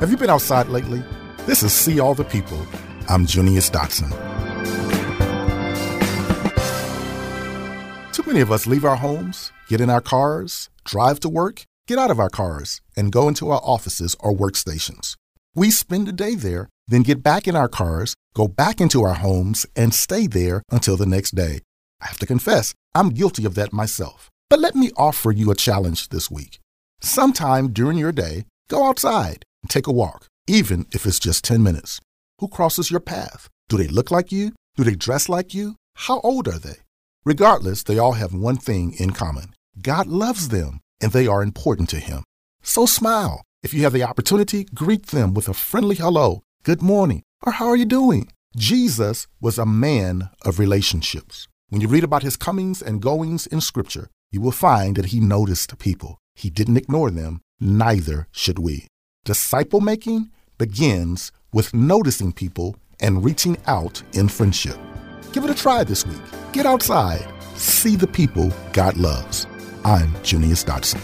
Have you been outside lately? This is See All the People. I'm Junius Dotson. Too many of us leave our homes, get in our cars, drive to work, get out of our cars, and go into our offices or workstations. We spend a day there, then get back in our cars, go back into our homes, and stay there until the next day. I have to confess, I'm guilty of that myself. But let me offer you a challenge this week. Sometime during your day, go outside take a walk, even if it's just 10 minutes. Who crosses your path? Do they look like you? Do they dress like you? How old are they? Regardless, they all have one thing in common God loves them, and they are important to Him. So smile. If you have the opportunity, greet them with a friendly hello, good morning, or how are you doing? Jesus was a man of relationships. When you read about his comings and goings in Scripture, you will find that he noticed people. He didn't ignore them, neither should we. Disciple making begins with noticing people and reaching out in friendship. Give it a try this week. Get outside, see the people God loves. I'm Junius Dotson.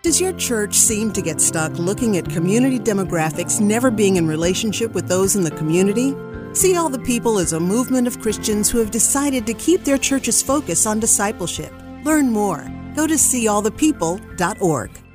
Does your church seem to get stuck looking at community demographics never being in relationship with those in the community? See All the People is a movement of Christians who have decided to keep their church's focus on discipleship. Learn more. Go to seeallthepeople.org.